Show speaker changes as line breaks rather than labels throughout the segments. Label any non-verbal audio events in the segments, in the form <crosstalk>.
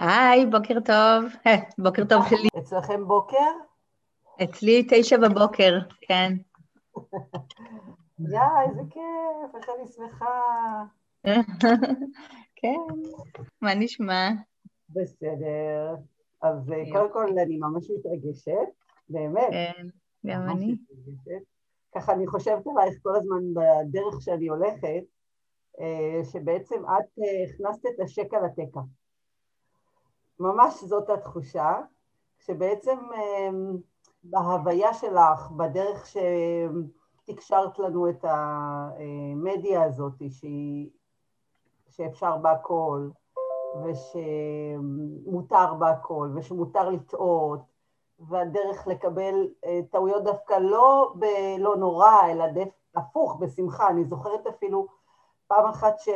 היי, בוקר טוב. אה, <laughs> בוקר טוב <laughs> שלי.
אצלכם בוקר?
אצלי תשע בבוקר, כן.
יא, איזה כיף, איך אני שמחה. <laughs>
כן, מה נשמע?
בסדר. אז אה, קודם כל אני ממש מתרגשת, באמת.
כן, גם אני.
ככה אני חושבת עלייך כל הזמן בדרך שאני הולכת, אה, שבעצם את הכנסת את השקע לתקע. ממש זאת התחושה, שבעצם אמ, בהוויה שלך, בדרך שתקשרת לנו את המדיה הזאת, שאפשר בהכל, ושמותר בהכל, ושמותר לטעות, והדרך לקבל אה, טעויות דווקא לא בלא נורא, אלא דף, הפוך, בשמחה. אני זוכרת אפילו פעם אחת ש...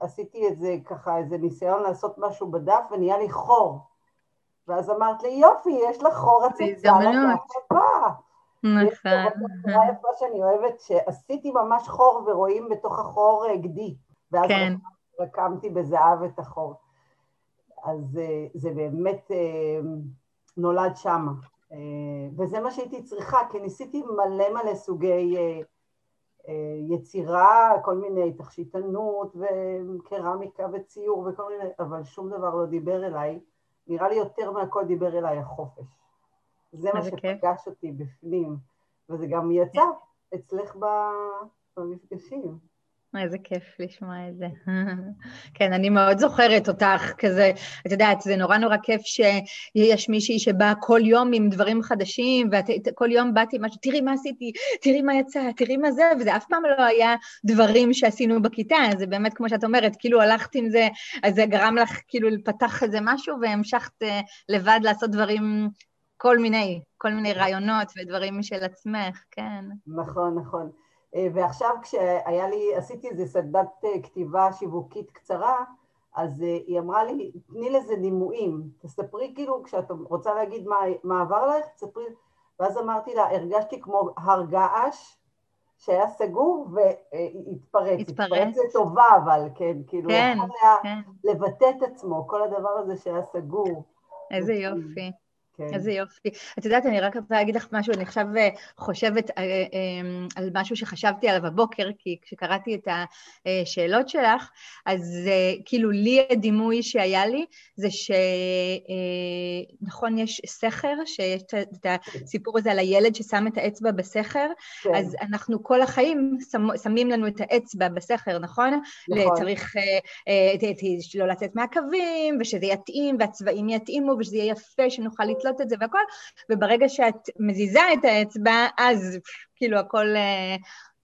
עשיתי איזה ככה, איזה ניסיון לעשות משהו בדף ונהיה לי חור. ואז אמרת לי, יופי, יש לך חור הצצה הבא.
נכון.
יש יפה שאני אוהבת, שעשיתי ממש חור ורואים בתוך החור אה, גדי. ואז כן. רקמתי בזהב את החור. אז אה, זה באמת אה, נולד שמה. וזה מה שהייתי צריכה, כי ניסיתי מלא מלא סוגי יצירה, כל מיני תכשיטנות וקרמיקה וציור וכל מיני, אבל שום דבר לא דיבר אליי. נראה לי יותר מהכל דיבר אליי החופש. זה מה שפגש אותי בפנים, וזה גם יצא אצלך במפגשים.
איזה כיף לשמוע את זה. <laughs> כן, אני מאוד זוכרת אותך כזה, את יודעת, זה נורא נורא כיף שיש מישהי שבאה כל יום עם דברים חדשים, וכל יום באתי משהו, תראי מה עשיתי, תראי מה יצא, תראי מה זה, וזה אף פעם לא היה דברים שעשינו בכיתה, זה באמת, כמו שאת אומרת, כאילו הלכת עם זה, אז זה גרם לך כאילו לפתח איזה משהו, והמשכת אה, לבד לעשות דברים, כל מיני, כל מיני רעיונות ודברים משל עצמך, כן.
נכון, נכון. אה, ועכשיו כשהיה לי, עשיתי איזה סדנת אה, כתיבה שיווקית קצרה, אז אה, היא אמרה לי, תני לזה דימויים, תספרי כאילו, כשאת רוצה להגיד מה, מה עבר לך, תספרי, ואז אמרתי לה, הרגשתי כמו הר געש שהיה סגור והתפרץ. התפרץ. התפרץ לטובה, אבל כן, כאילו, כן, היה כן. לבטא את עצמו, כל הדבר הזה שהיה סגור.
איזה יופי. כן. איזה יופי. את יודעת, אני רק רוצה להגיד לך משהו, אני עכשיו אה, חושבת אה, אה, על משהו שחשבתי עליו הבוקר, כי כשקראתי את השאלות שלך, אז כאילו לי הדימוי שהיה לי, זה שנכון, יש סכר, שיש את הסיפור הזה על הילד ששם את האצבע בסכר, כן. אז אנחנו כל החיים שמים לנו את האצבע בסכר, נכון? נכון. צריך לא לצאת מהקווים, ושזה יתאים, והצבעים יתאימו, ושזה יהיה יפה, שנוכל לתלות. לתלות את זה והכל, וברגע שאת מזיזה את האצבע, אז כאילו הכל אה,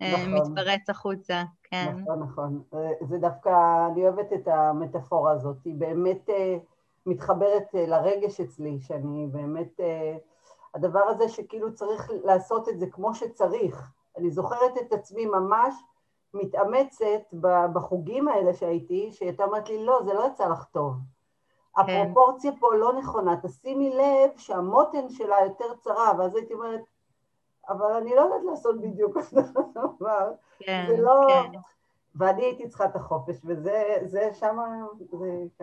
אה, נכון. מתפרץ החוצה, כן.
נכון, נכון. אה, זה דווקא, אני אוהבת את המטאפורה הזאת, היא באמת מתחברת לרגש אצלי, שאני באמת, הדבר הזה שכאילו צריך לעשות את זה כמו שצריך. אני זוכרת את עצמי ממש מתאמצת בחוגים האלה שהייתי, שהיא הייתה אומרת לי, לא, זה לא יצא לך טוב. הפרופורציה פה לא נכונה, תשימי לב שהמותן שלה יותר צרה, ואז הייתי אומרת, אבל אני לא יודעת לעשות בדיוק אותו דבר. כן, זה לא... כן. ואני הייתי צריכה את החופש, וזה שם...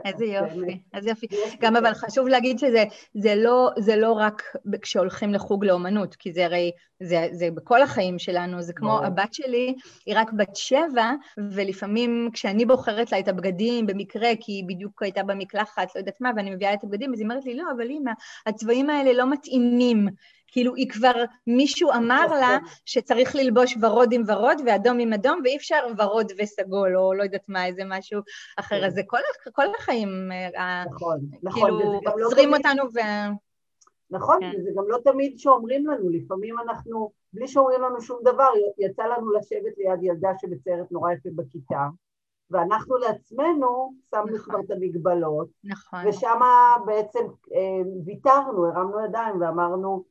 איזה יופי, איזה יופי. גם אבל חשוב להגיד שזה זה לא, זה לא רק כשהולכים לחוג לאומנות, כי זה הרי, זה, זה בכל החיים שלנו, זה כמו הבת שלי, היא רק בת שבע, ולפעמים כשאני בוחרת לה את הבגדים במקרה, כי היא בדיוק הייתה במקלחת, לא יודעת מה, ואני מביאה לה את הבגדים, אז היא אומרת לי, לא, אבל אימא, הצבעים האלה לא מתאימים כאילו היא כבר, מישהו אמר לה שצריך ללבוש ורוד עם ורוד ואדום עם אדום, ואי אפשר ורוד וסגול, או לא יודעת מה, איזה משהו אחר. אז זה כל, כל החיים,
אה, נכון,
נכון. כאילו, לא עוצרים לא אותנו ו...
נכון, כן. וזה גם לא תמיד שאומרים לנו, לפעמים אנחנו, בלי שאומרים לנו שום דבר, יצא לנו לשבת ליד ילדה שמציירת נורא יפה בכיתה, ואנחנו לעצמנו שמנו נכון. כבר את המגבלות, נכון. ושם בעצם אה, ויתרנו, הרמנו ידיים ואמרנו,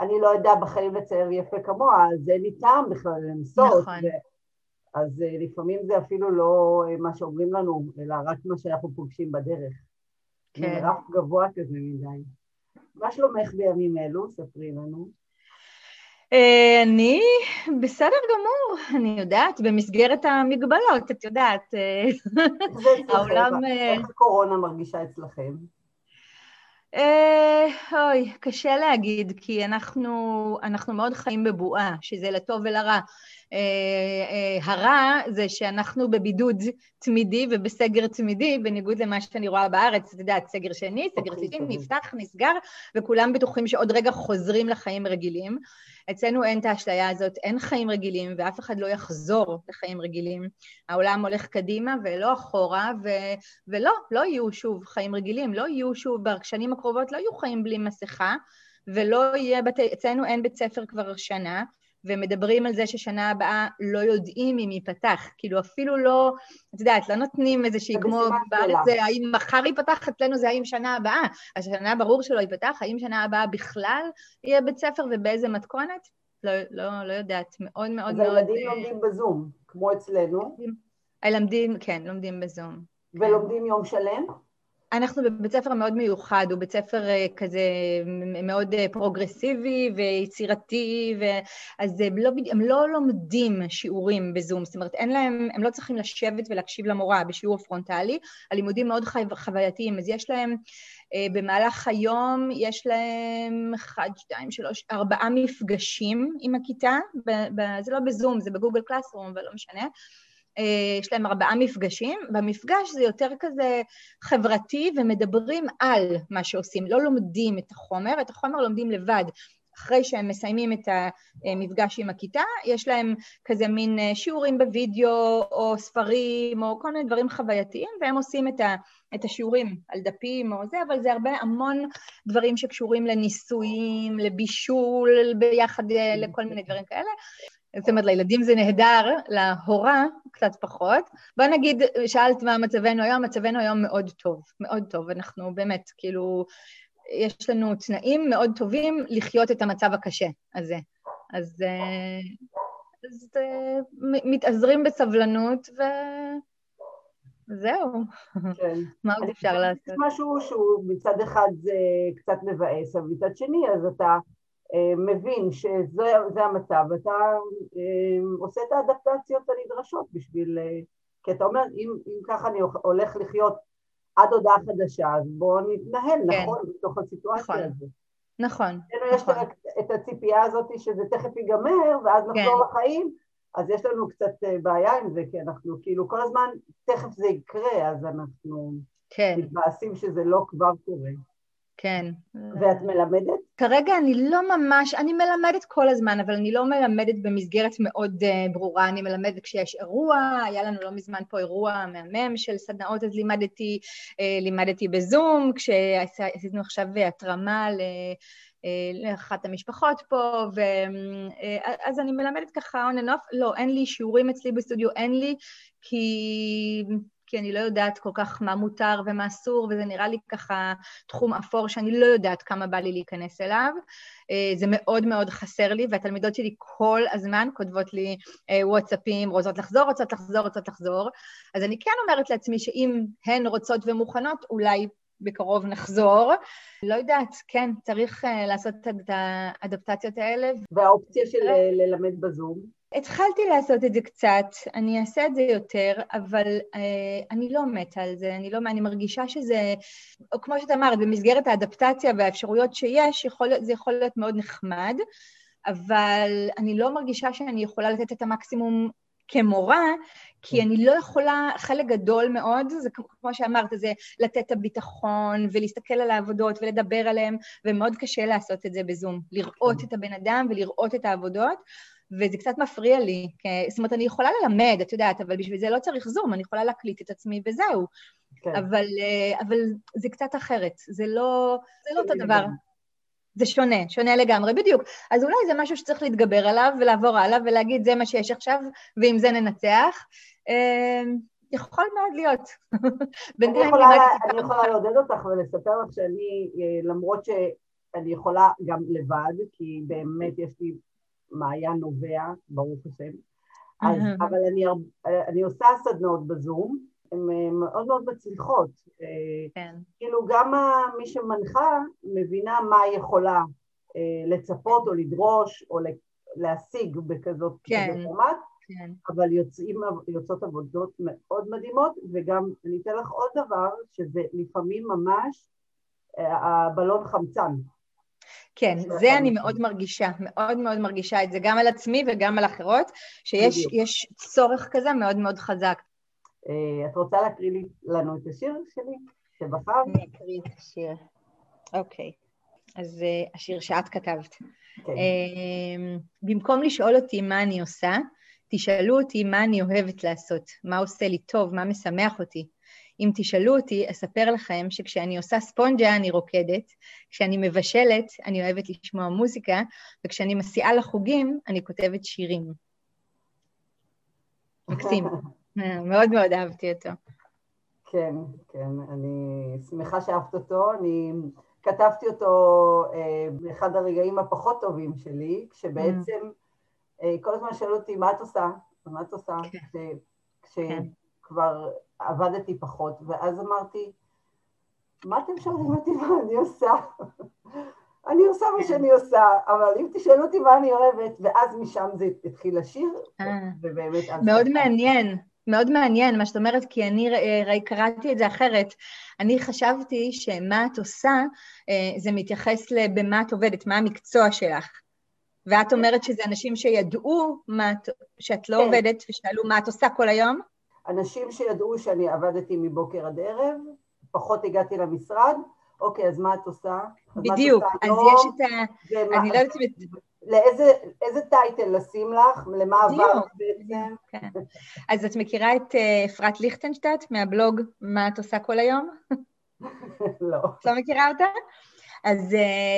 אני לא יודע בחיים לצייר יפה כמוה, אז אין לי טעם בכלל לנסות. נכון. ו... אז uh, לפעמים זה אפילו לא uh, מה שאומרים לנו, אלא רק מה שאנחנו פוגשים בדרך. כן. רף גבוה כזה מדי. מה שלומך בימים אלו? ספרי לנו.
אה, אני בסדר גמור, אני יודעת, במסגרת המגבלות, את יודעת. אה,
העולם... איך הקורונה מרגישה אצלכם?
אוי, קשה להגיד, כי אנחנו, אנחנו מאוד חיים בבועה, שזה לטוב ולרע. אה, אה, הרע זה שאנחנו בבידוד תמידי ובסגר תמידי, בניגוד למה שאני רואה בארץ, את יודעת, סגר שני, סגר אוקיי, שלישי, נפתח, נסגר, וכולם בטוחים שעוד רגע חוזרים לחיים רגילים. אצלנו אין את האשליה הזאת, אין חיים רגילים, ואף אחד לא יחזור לחיים רגילים. העולם הולך קדימה ולא אחורה, ו... ולא, לא יהיו שוב חיים רגילים, לא יהיו שוב, בשנים הקרובות לא יהיו חיים בלי מסכה, ולא יהיה, בת... אצלנו אין בית ספר כבר שנה, ומדברים על זה ששנה הבאה לא יודעים אם ייפתח. כאילו אפילו לא, את יודעת, לא נותנים איזושהי כמו בארץ זה האם מחר ייפתח, אצלנו זה האם שנה הבאה. אז שנה ברור שלא ייפתח, האם שנה הבאה בכלל יהיה בית ספר ובאיזה מתכונת? לא, לא, לא יודעת, מאוד מאוד
מאוד... אז הילדים לומדים בזום, כמו אצלנו.
הילדים, כן, לומדים בזום.
ולומדים יום שלם?
אנחנו בבית ספר מאוד מיוחד, הוא בית ספר אה, כזה מאוד אה, פרוגרסיבי ויצירתי, ו... אז הם לא, הם לא לומדים שיעורים בזום, זאת אומרת, אין להם, הם לא צריכים לשבת ולהקשיב למורה בשיעור פרונטלי, הלימודים מאוד חו... חווייתיים, אז יש להם, אה, במהלך היום יש להם אחד, שתיים, שלוש, ארבעה מפגשים עם הכיתה, ב... ב... זה לא בזום, זה בגוגל קלאסרום, אבל לא משנה. אה, יש להם ארבעה מפגשים, במפגש זה יותר כזה חברתי ומדברים על מה שעושים, לא לומדים את החומר, את החומר לומדים לבד. אחרי שהם מסיימים את המפגש עם הכיתה, יש להם כזה מין אה, שיעורים בווידאו או ספרים או כל מיני דברים חווייתיים, והם עושים את, ה, את השיעורים על דפים או זה, אבל זה הרבה, המון דברים שקשורים לניסויים, לבישול, ביחד אה, לכל מיני דברים כאלה. זאת אומרת, לילדים זה נהדר, להורה קצת פחות. בוא נגיד, שאלת מה מצבנו היום, מצבנו היום מאוד טוב, מאוד טוב. אנחנו באמת, כאילו, יש לנו תנאים מאוד טובים לחיות את המצב הקשה הזה. אז, אה, אז אה, מתאזרים בסבלנות וזהו. כן. <laughs> מה עוד אפשר לעשות? יש
משהו שהוא מצד אחד זה קצת מבאס, אבל מצד שני, אז אתה... אה, מבין שזה המצב, ואתה אה, עושה את האדפטציות הנדרשות בשביל... אה, כי אתה אומר, אם, אם ככה אני הולך לחיות עד הודעה חדשה, אז בואו נתנהל, כן. נכון, בתוך הסיטואציה נכון. הזאת.
נכון,
יש נכון. את הציפייה הזאת שזה תכף ייגמר, ואז כן. נחזור כן. לחיים, אז יש לנו קצת בעיה עם זה, כי אנחנו כאילו כל הזמן, תכף זה יקרה, אז אנחנו כן. מתבאסים שזה לא כבר קורה.
כן.
ואת מלמדת?
כרגע אני לא ממש, אני מלמדת כל הזמן, אבל אני לא מלמדת במסגרת מאוד uh, ברורה, אני מלמדת כשיש אירוע, היה לנו לא מזמן פה אירוע מהמם של סדנאות, אז לימדתי, uh, לימדתי בזום, כשעשינו עכשיו התרמה ל... אה, לאחת המשפחות פה, ואז אני מלמדת ככה on and off, לא, אין לי שיעורים אצלי בסטודיו, אין לי, כי כי אני לא יודעת כל כך מה מותר ומה אסור, וזה נראה לי ככה תחום אפור שאני לא יודעת כמה בא לי להיכנס אליו. אה, זה מאוד מאוד חסר לי, והתלמידות שלי כל הזמן כותבות לי אה, וואטסאפים, רוצות לחזור, רוצות לחזור, רוצות לחזור. אז אני כן אומרת לעצמי שאם הן רוצות ומוכנות, אולי בקרוב נחזור. לא יודעת, כן, צריך uh, לעשות את האדפטציות האלה.
והאופציה של ללמד בזום?
התחלתי לעשות את זה קצת, אני אעשה את זה יותר, אבל אה, אני לא מתה על זה, אני לא, אני מרגישה שזה, או כמו שאת אמרת, במסגרת האדפטציה והאפשרויות שיש, יכול, זה יכול להיות מאוד נחמד, אבל אני לא מרגישה שאני יכולה לתת את המקסימום כמורה, כי אני לא יכולה, חלק גדול מאוד, זה כמו שאמרת, זה לתת את הביטחון ולהסתכל על העבודות ולדבר עליהן, ומאוד קשה לעשות את זה בזום, לראות את הבן אדם ולראות את העבודות. וזה קצת מפריע לי. זאת אומרת, אני יכולה ללמד, את יודעת, אבל בשביל זה לא צריך זום, אני יכולה להקליט את עצמי וזהו. כן. אבל, אה, אבל זה קצת אחרת, זה לא, זה לא אותו דבר. זה שונה, שונה לגמרי, בדיוק. אז אולי זה משהו שצריך להתגבר עליו ולעבור הלאה ולהגיד זה מה שיש עכשיו ועם זה ננצח. אה, יכול מאוד להיות. <laughs>
אני יכולה, אני יכולה לעודד אותך ולספר לך שאני, אה, למרות שאני יכולה גם לבד, כי באמת יש לי מעיין נובע, ברוך השם. אז, אבל אני, אני עושה סדנאות בזום, הן אה, מאוד מאוד מצליחות. אה, כן. כאילו גם מי שמנחה מבינה מה היא יכולה אה, לצפות או לדרוש, או להשיג בכזאת כן, פורמט, כן. אבל יוצאים, יוצאות עבודות מאוד מדהימות, וגם אני אתן לך עוד דבר, שזה לפעמים ממש הבלון חמצן.
כן, זה אני מאוד מרגישה, מאוד מאוד מרגישה את זה, גם על עצמי וגם על אחרות, שיש צורך כזה מאוד מאוד חזק.
אה, את רוצה להקריא לנו את השיר שלי, שבחר?
אני אקריא את השיר. אוקיי, אז uh, השיר שאת כתבת. כן. Uh, במקום לשאול אותי מה אני עושה, תשאלו אותי מה אני אוהבת לעשות, מה עושה לי טוב, מה משמח אותי. אם תשאלו אותי, אספר לכם שכשאני עושה ספונג'ה אני רוקדת, כשאני מבשלת אני אוהבת לשמוע מוזיקה, וכשאני מסיעה לחוגים אני כותבת שירים. מקסים. <laughs> מאוד מאוד אהבתי אותו.
כן, כן, אני שמחה שאהבת אותו. אני כתבתי אותו אה, באחד הרגעים הפחות טובים שלי, כשבעצם mm. אה, כל הזמן שאלו אותי, מה את עושה? מה את עושה? כן. כשכבר כן. עבדתי פחות, ואז אמרתי, מה אתם שואלים אותי מה אני עושה? <laughs> אני עושה מה כן. שאני עושה, אבל אם תשאלו אותי מה אני אוהבת, ואז משם זה התחיל לשיר, אה. ובאמת...
מאוד מעניין. מאוד מעניין מה שאת אומרת, כי אני ראי, קראתי את זה אחרת. אני חשבתי שמה את עושה, אה, זה מתייחס לבמה את עובדת, מה המקצוע שלך. ואת אומרת שזה אנשים שידעו את, שאת לא כן. עובדת ושאלו מה את עושה כל היום?
אנשים שידעו שאני עבדתי מבוקר עד ערב, פחות הגעתי למשרד, אוקיי, אז מה את עושה?
בדיוק, אז, אז יש את ה... ומה, אני לא יודעת אם...
לאיזה טייטל לשים לך? למה עברת בעצם?
כן. אז את מכירה את אה, אפרת ליכטנשטט מהבלוג מה את עושה כל היום? <laughs>
לא.
את לא מכירה אותה? אז uh,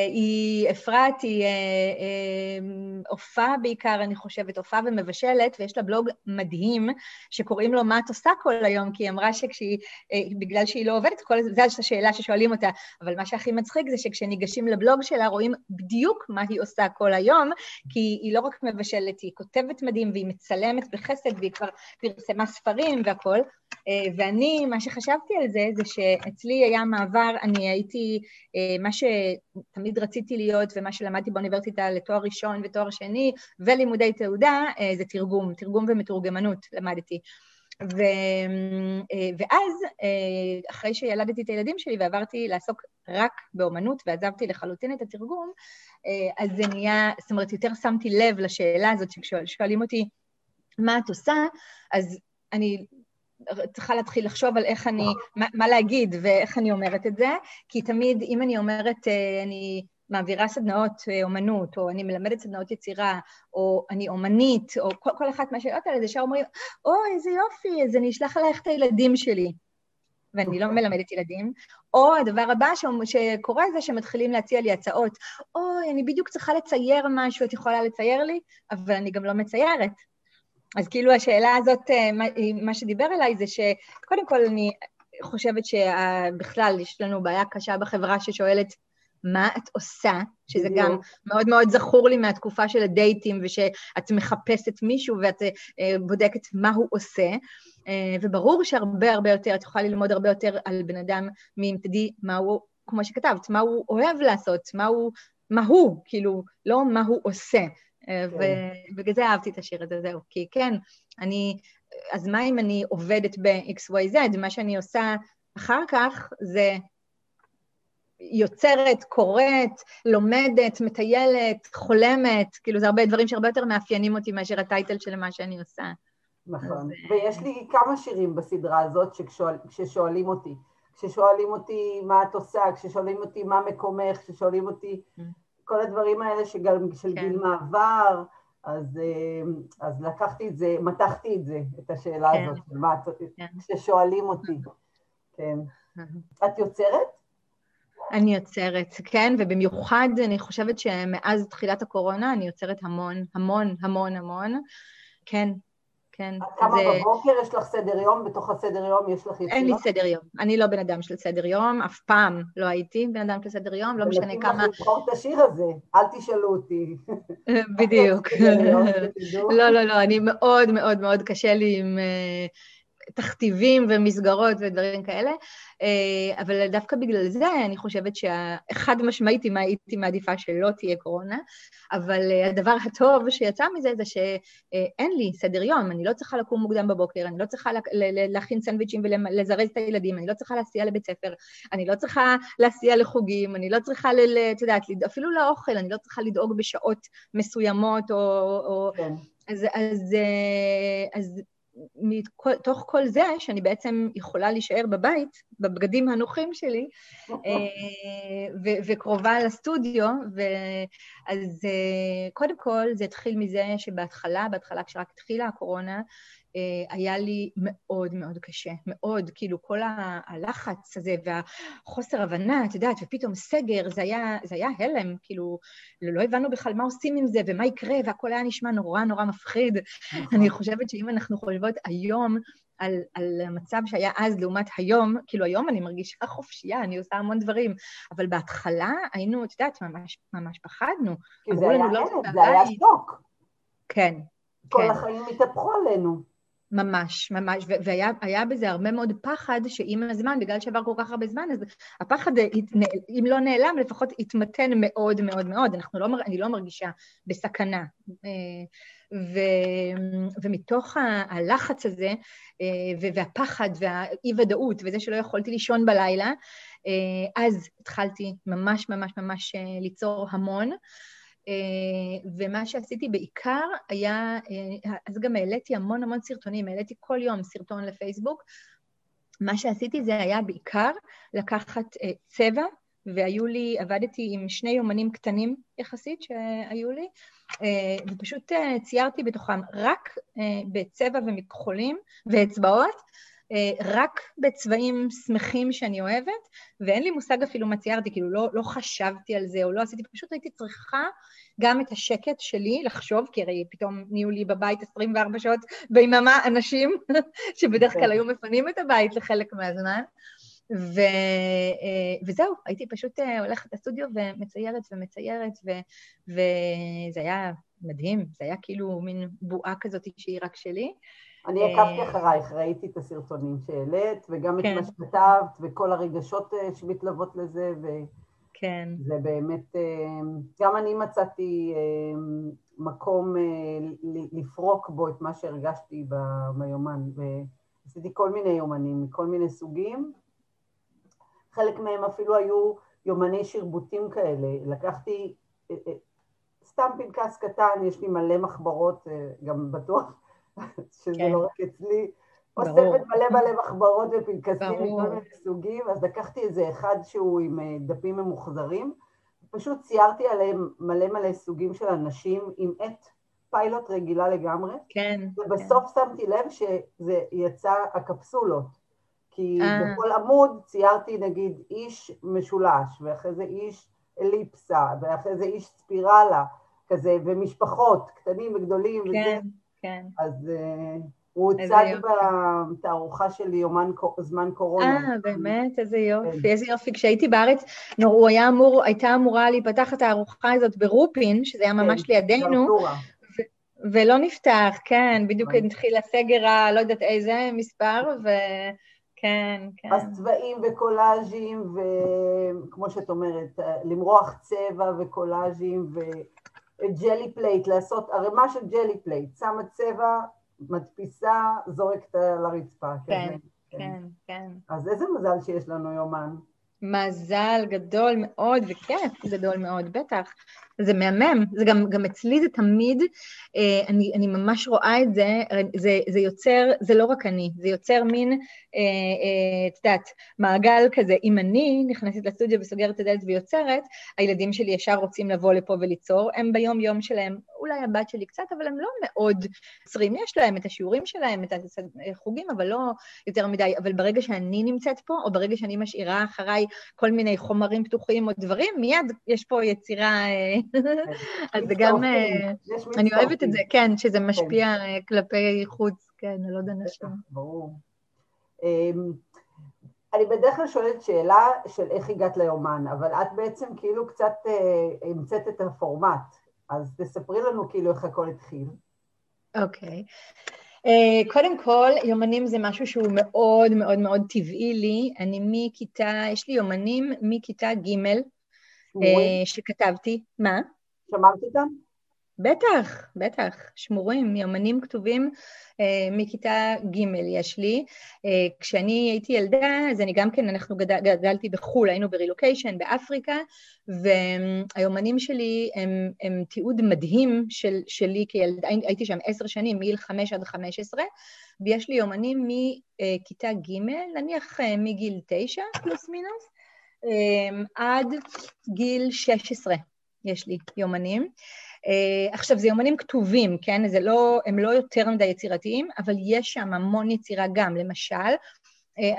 היא, אפרת, היא הופעה uh, uh, בעיקר, אני חושבת, הופעה ומבשלת, ויש לה בלוג מדהים שקוראים לו מה את עושה כל היום, כי היא אמרה שכשהיא, בגלל שהיא לא עובדת, כל, זו השאלה ששואלים אותה, אבל מה שהכי מצחיק זה שכשניגשים לבלוג שלה רואים בדיוק מה היא עושה כל היום, כי היא לא רק מבשלת, היא כותבת מדהים והיא מצלמת בחסד, והיא כבר פרסמה ספרים והכול, ואני, מה שחשבתי על זה, זה שאצלי היה מעבר, אני הייתי, uh, מה. שתמיד רציתי להיות ומה שלמדתי באוניברסיטה לתואר ראשון ותואר שני ולימודי תעודה אה, זה תרגום, תרגום ומתורגמנות למדתי. ו, אה, ואז, אה, אחרי שילדתי את הילדים שלי ועברתי לעסוק רק באומנות ועזבתי לחלוטין את התרגום, אז זה נהיה, זאת אומרת, יותר שמתי לב לשאלה הזאת שכששואלים אותי מה את עושה, אז אני צריכה להתחיל לחשוב על איך אני, מה, מה להגיד ואיך אני אומרת את זה, כי תמיד אם אני אומרת, אה, אני מעבירה סדנאות אה, אומנות, או אני מלמדת סדנאות יצירה, או אני אומנית, או כל, כל אחת מהשאלות האלה, זה ישר אומרים, אוי, איזה יופי, אז אני אשלח עלייך את הילדים שלי. ואני לא מלמדת ילדים. או הדבר הבא שקורה זה שמתחילים להציע לי הצעות, אוי, אני בדיוק צריכה לצייר משהו, את יכולה לצייר לי, אבל אני גם לא מציירת. אז כאילו השאלה הזאת, אה, מה שדיבר אליי זה שקודם כל אני חושבת שבכלל יש לנו בעיה קשה בחברה ששואלת מה את עושה, שזה גם מאוד מאוד זכור לי מהתקופה של הדייטים, ושאת מחפשת מישהו ואת אה, בודקת מה הוא עושה, אה, וברור שהרבה הרבה יותר, את יכולה ללמוד הרבה יותר על בן אדם מאם תדעי מה הוא, כמו שכתבת, מה הוא אוהב לעשות, מה הוא, מה הוא, כאילו, לא מה הוא עושה. כן. ובגלל זה אהבתי את השיר הזה, זהו. כי כן, אני... אז מה אם אני עובדת ב-XYZ? מה שאני עושה אחר כך זה יוצרת, קוראת, לומדת, מטיילת, חולמת, כאילו זה הרבה דברים שהרבה יותר מאפיינים אותי מאשר הטייטל של מה שאני עושה.
נכון, אז... ויש לי כמה שירים בסדרה הזאת שכשואל, כששואלים אותי. כששואלים אותי מה את עושה, כששואלים אותי מה מקומך, כששואלים אותי mm. כל הדברים האלה שגם של כן. גיל מעבר, אז, אה, אז לקחתי את זה, מתחתי את זה, את השאלה כן. הזאת, מה, כן. כששואלים אותי. כן. את יוצרת?
אני יוצרת, כן, ובמיוחד אני חושבת שמאז תחילת הקורונה אני יוצרת המון, המון, המון, המון. כן, כן.
עד כמה זה... בבוקר יש לך סדר יום, בתוך הסדר יום יש לך יצירה?
אין לי סדר יום. אני לא בן אדם של סדר יום, אף פעם לא הייתי בן אדם של סדר יום, לא משנה כמה... ולפעמים
לך לבחור את השיר הזה, אל תשאלו אותי.
בדיוק. <laughs> <laughs> לא, לא, לא, אני מאוד מאוד מאוד קשה לי עם... אה, תכתיבים ומסגרות ודברים כאלה, אה, אבל דווקא בגלל זה אני חושבת שהחד משמעית אם הייתי מעדיפה שלא תהיה קורונה, אבל אה, הדבר הטוב שיצא מזה זה שאין לי סדר יום, אני לא צריכה לקום מוקדם בבוקר, אני לא צריכה להכין סנדוויצ'ים ולזרז את הילדים, אני לא צריכה להסיע לבית ספר, אני לא צריכה להסיע לחוגים, אני לא צריכה, את יודעת, אפילו לאוכל, אני לא צריכה לדאוג בשעות מסוימות או... כן. אז, אז, אז מתוך כל זה, שאני בעצם יכולה להישאר בבית, בבגדים הנוחים שלי, אה, ו- וקרובה לסטודיו, אז אה, קודם כל זה התחיל מזה שבהתחלה, בהתחלה כשרק התחילה הקורונה, היה לי מאוד מאוד קשה, מאוד, כאילו כל הלחץ הזה והחוסר הבנה, את יודעת, ופתאום סגר, זה היה, זה היה הלם, כאילו, לא הבנו בכלל מה עושים עם זה ומה יקרה, והכל היה נשמע נורא נורא מפחיד. נכון. אני חושבת שאם אנחנו חושבות היום על, על המצב שהיה אז לעומת היום, כאילו היום אני מרגישה חופשייה, אני עושה המון דברים, אבל בהתחלה היינו, את יודעת, ממש, ממש פחדנו.
כי זה היה לא, זה היה שוק.
כן.
כל כן. החיים התהפכו עלינו.
ממש, ממש, והיה בזה הרבה מאוד פחד שעם הזמן, בגלל שעבר כל כך הרבה זמן, אז הפחד, אם לא נעלם, לפחות התמתן מאוד מאוד מאוד. אנחנו לא, אני לא מרגישה בסכנה. אה, ו, ומתוך הלחץ הזה, אה, והפחד והאי-ודאות, וזה שלא יכולתי לישון בלילה, אה, אז התחלתי ממש ממש ממש ליצור המון. אה, ומה שעשיתי בעיקר היה, אה, אז גם העליתי המון המון סרטונים, העליתי כל יום סרטון לפייסבוק. מה שעשיתי זה היה בעיקר לקחת אה, צבע, והיו לי, עבדתי עם שני יומנים קטנים יחסית שהיו לי, ופשוט ציירתי בתוכם רק בצבע ומכחולים ואצבעות, רק בצבעים שמחים שאני אוהבת, ואין לי מושג אפילו מה ציירתי, כאילו לא, לא חשבתי על זה או לא עשיתי, פשוט הייתי צריכה גם את השקט שלי לחשוב, כי הרי פתאום נהיו לי בבית 24 שעות ביממה אנשים <laughs> שבדרך כלל כן. היו מפנים את הבית לחלק מהזמן. ו, אה, וזהו, הייתי פשוט אה, הולכת לסטודיו ומציירת ומציירת, ו, וזה היה מדהים, זה היה כאילו מין בועה כזאת שהיא רק שלי.
אני עקבתי אה, אחרייך, ראיתי את הסרטונים שהעלית, וגם את כן. מה שכתבת, וכל הרגשות אה, שמתלוות לזה, וזה כן. באמת, אה, גם אני מצאתי מקום לפרוק בו את מה שהרגשתי ביומן, ועשיתי כל מיני יומנים, מכל מיני סוגים. חלק מהם אפילו היו יומני שרבוטים כאלה. לקחתי סתם פנקס קטן, יש לי מלא מחברות, גם בטוח שזה כן. לא רק אצלי, אוספת מלא מלא מחברות ופנקסים מכל מיני סוגים, אז לקחתי איזה אחד שהוא עם אה, דפים ממוחזרים, פשוט ציירתי עליהם מלא מלא סוגים של אנשים עם עט פיילוט רגילה לגמרי.
כן.
ובסוף כן. שמתי לב שזה יצא הקפסולות. כי אה. בכל עמוד ציירתי נגיד איש משולש, ואחרי זה איש אליפסה, ואחרי זה איש ספירלה, כזה, ומשפחות, קטנים וגדולים, כן. וזה.
כן.
אז uh, הוא הוצג בתערוכה של יומן זמן קורונה.
אה, באמת? איזה יופי, כן. איזה יופי. כשהייתי בארץ, נו, הוא היה אמור, הייתה אמורה להיפתח את התערוכה הזאת ברופין, שזה היה ממש כן, לידינו. ולא נפתח, כן, בדיוק נכון. התחיל הסגר ה... לא יודעת איזה מספר, ו... כן, כן.
אז צבעים וקולאז'ים, וכמו שאת אומרת, למרוח צבע וקולאז'ים, ו... gelli plate, לעשות ערימה של gelli plate, שמה צבע, מדפיסה, זורקת על הרצפה.
כן, כן, כן, כן.
אז איזה מזל שיש לנו יומן.
מזל גדול מאוד וכיף גדול מאוד, בטח. זה מהמם, זה גם, גם אצלי זה תמיד, אה, אני, אני ממש רואה את זה, זה, זה יוצר, זה לא רק אני, זה יוצר מין, אה, אה, את יודעת, מעגל כזה, אם אני נכנסת לסטודיו וסוגרת את הדלת ויוצרת, הילדים שלי ישר רוצים לבוא לפה וליצור, הם ביום יום שלהם, אולי הבת שלי קצת, אבל הם לא מאוד עוצרים, יש להם את השיעורים שלהם, את החוגים, אבל לא יותר מדי, אבל ברגע שאני נמצאת פה, או ברגע שאני משאירה אחריי כל מיני חומרים פתוחים או דברים, מיד יש פה יצירה... אז זה גם, אה, אני אוהבת את זה, כן, שזה כן. משפיע אה, כלפי חוץ, כן, על עוד אנשים.
ברור. אמ, אני בדרך כלל שואלת שאלה של איך הגעת ליומן, אבל את בעצם כאילו קצת אה, המצאת את הפורמט, אז תספרי לנו כאילו איך הכל התחיל.
אוקיי. Uh, קודם כל, יומנים זה משהו שהוא מאוד מאוד מאוד טבעי לי. אני מכיתה, יש לי יומנים מכיתה ג' uh, שכתבתי. מה?
שמרת אותם?
בטח, בטח, שמורים, יומנים כתובים אה, מכיתה ג' יש לי. אה, כשאני הייתי ילדה, אז אני גם כן, אנחנו גדל, גדלתי בחו"ל, היינו ברילוקיישן באפריקה, והיומנים שלי הם, הם תיעוד מדהים של, שלי כילדה, הייתי שם עשר שנים, מגיל חמש עד חמש עשרה, ויש לי יומנים מכיתה ג', נניח אה, מגיל תשע, פלוס מינוס, אה, עד גיל שש עשרה יש לי יומנים. Uh, עכשיו, זה יומנים כתובים, כן? זה לא, הם לא יותר מדי יצירתיים, אבל יש שם המון יצירה גם. למשל,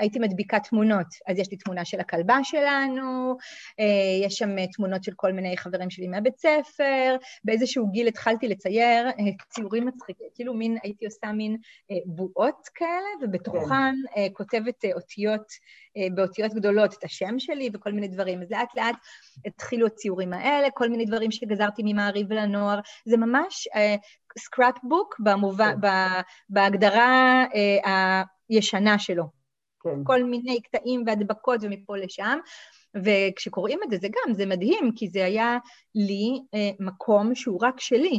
הייתי מדביקה תמונות, אז יש לי תמונה של הכלבה שלנו, uh, יש שם תמונות של כל מיני חברים שלי מהבית ספר, באיזשהו גיל התחלתי לצייר ציורים מצחיקים, כאילו מין, הייתי עושה מין בועות כאלה, ובתוכן uh, כותבת אותיות אה, באותיות גדולות את השם שלי וכל מיני דברים. אז לאט לאט התחילו הציורים האלה, כל מיני דברים שגזרתי ממעריב לנוער. זה ממש סקראפ uh, בוק במובן, כן. בהגדרה uh, הישנה שלו. כן. כל מיני קטעים והדבקות ומפה לשם. וכשקוראים את זה, זה גם, זה מדהים, כי זה היה לי אה, מקום שהוא רק שלי.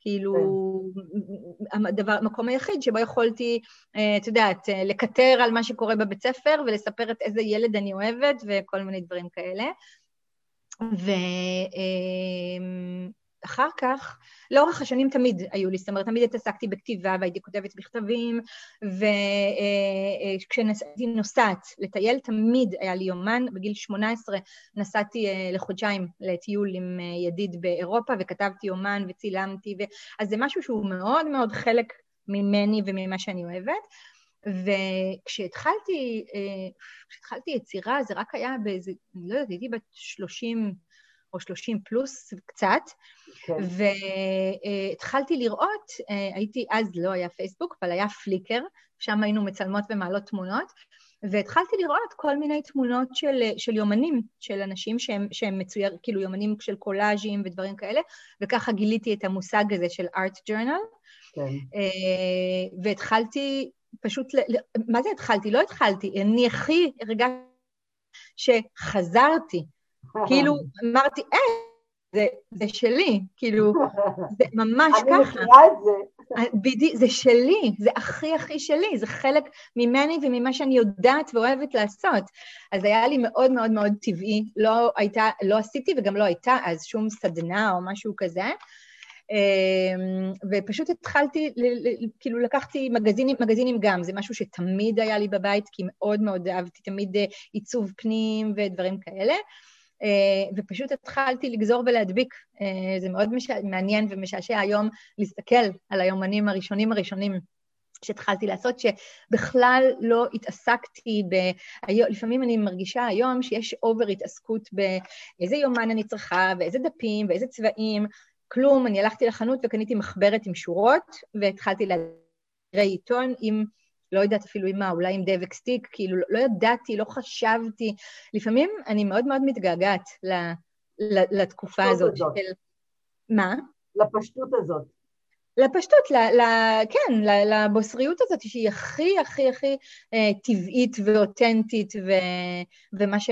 כאילו, כן. הדבר, המקום היחיד שבו יכולתי, אה, את יודעת, אה, לקטר על מה שקורה בבית ספר ולספר את איזה ילד אני אוהבת וכל מיני דברים כאלה. ו... אה, אחר כך, לאורך השנים תמיד היו לי, זאת אומרת, תמיד התעסקתי בכתיבה והייתי כותבת מכתבים, וכשהייתי נוסעת לטייל, תמיד היה לי יומן. בגיל 18 נסעתי אה, לחודשיים לטיול עם אה, ידיד באירופה, וכתבתי יומן וצילמתי, ו... אז זה משהו שהוא מאוד מאוד חלק ממני וממה שאני אוהבת. וכשהתחלתי, אה, כשהתחלתי יצירה, זה רק היה באיזה, אני לא יודעת, הייתי בת 30, או 30 פלוס קצת, כן. והתחלתי לראות, אה, הייתי, אז לא היה פייסבוק, אבל היה פליקר, שם היינו מצלמות ומעלות תמונות, והתחלתי לראות כל מיני תמונות של, של יומנים, של אנשים שהם, שהם מצויר, כאילו יומנים של קולאז'ים ודברים כאלה, וככה גיליתי את המושג הזה של ארט ג'ורנל. כן. אה, והתחלתי פשוט, מה זה התחלתי? לא התחלתי, אני הכי הרגשתי שחזרתי כאילו, <laughs> אמרתי, אה, זה, זה שלי, כאילו, זה <laughs> ממש
ככה. אני מכירה את זה.
אה, בדיוק, זה שלי, זה הכי הכי שלי, זה חלק ממני וממה שאני יודעת ואוהבת לעשות. אז היה לי מאוד מאוד מאוד טבעי, לא הייתה, לא עשיתי וגם לא הייתה אז שום סדנה או משהו כזה. אמ, ופשוט התחלתי, כאילו לקחתי מגזינים, מגזינים גם, זה משהו שתמיד היה לי בבית, כי מאוד מאוד אהבתי תמיד אה, עיצוב פנים ודברים כאלה. אה, ופשוט התחלתי לגזור ולהדביק. אה, זה מאוד מש... מעניין ומשעשע היום להסתכל על היומנים הראשונים הראשונים שהתחלתי לעשות, שבכלל לא התעסקתי ב... לפעמים אני מרגישה היום שיש אובר התעסקות באיזה יומן אני צריכה, ואיזה דפים, ואיזה צבעים, כלום. אני הלכתי לחנות וקניתי מחברת עם שורות, והתחלתי להקריא עיתון עם... לא יודעת אפילו עם מה, אולי עם דבק סטיק, כאילו לא ידעתי, לא חשבתי. לפעמים אני מאוד מאוד מתגעגעת ל, ל, לתקופה הזאת. הזאת. של... מה?
לפשטות הזאת.
לפשטות, ל, ל, כן, ל, לבוסריות הזאת שהיא הכי הכי הכי אה, טבעית ואותנטית ו, ומה ש,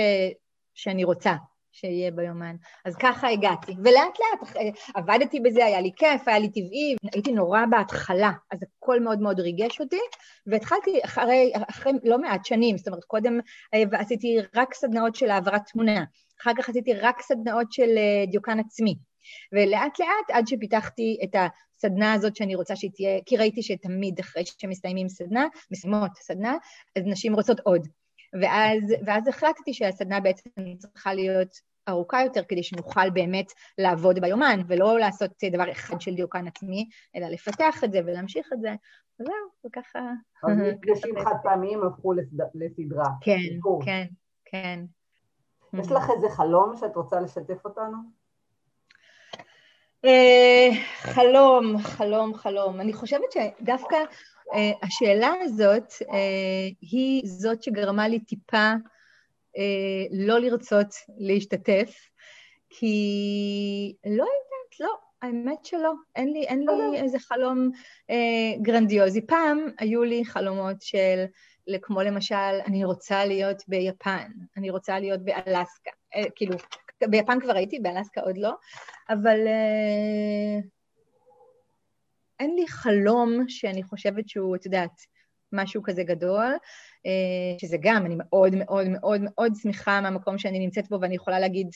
שאני רוצה. שיהיה ביומן. אז ככה הגעתי. ולאט לאט עבדתי בזה, היה לי כיף, היה לי טבעי, הייתי נורא בהתחלה, אז הכל מאוד מאוד ריגש אותי, והתחלתי אחרי, אחרי לא מעט שנים, זאת אומרת, קודם אה, עשיתי רק סדנאות של העברת תמונה, אחר כך עשיתי רק סדנאות של אה, דיוקן עצמי. ולאט לאט, עד שפיתחתי את הסדנה הזאת שאני רוצה שהיא תהיה, כי ראיתי שתמיד אחרי שמסיימים סדנה, מסיימות סדנה, אז נשים רוצות עוד. ואז, ואז החלטתי שהסדנה בעצם צריכה להיות ארוכה יותר, כדי שנוכל באמת לעבוד ביומן, ולא לעשות דבר אחד של דיוקן עצמי, אלא לפתח את זה ולהמשיך את זה. וזהו, וככה...
אז <laughs> מפגשים חד פעמיים הפכו לסדרה.
כן, כן, כן.
יש לך איזה חלום שאת רוצה לשתף אותנו?
אה, חלום, חלום, חלום. אני חושבת שדווקא השאלה הזאת אה, היא זאת שגרמה לי טיפה לא לרצות להשתתף, כי לא יודעת, לא, האמת שלא. אין לי, אין לי איזה חלום אה, גרנדיוזי. פעם היו לי חלומות של, כמו למשל, אני רוצה להיות ביפן, אני רוצה להיות באלסקה. אה, כאילו, ביפן כבר הייתי, באלסקה עוד לא, אבל אה, אין לי חלום שאני חושבת שהוא, את יודעת, משהו כזה גדול, אה, שזה גם, אני מאוד מאוד מאוד מאוד שמחה מהמקום שאני נמצאת בו, ואני יכולה להגיד,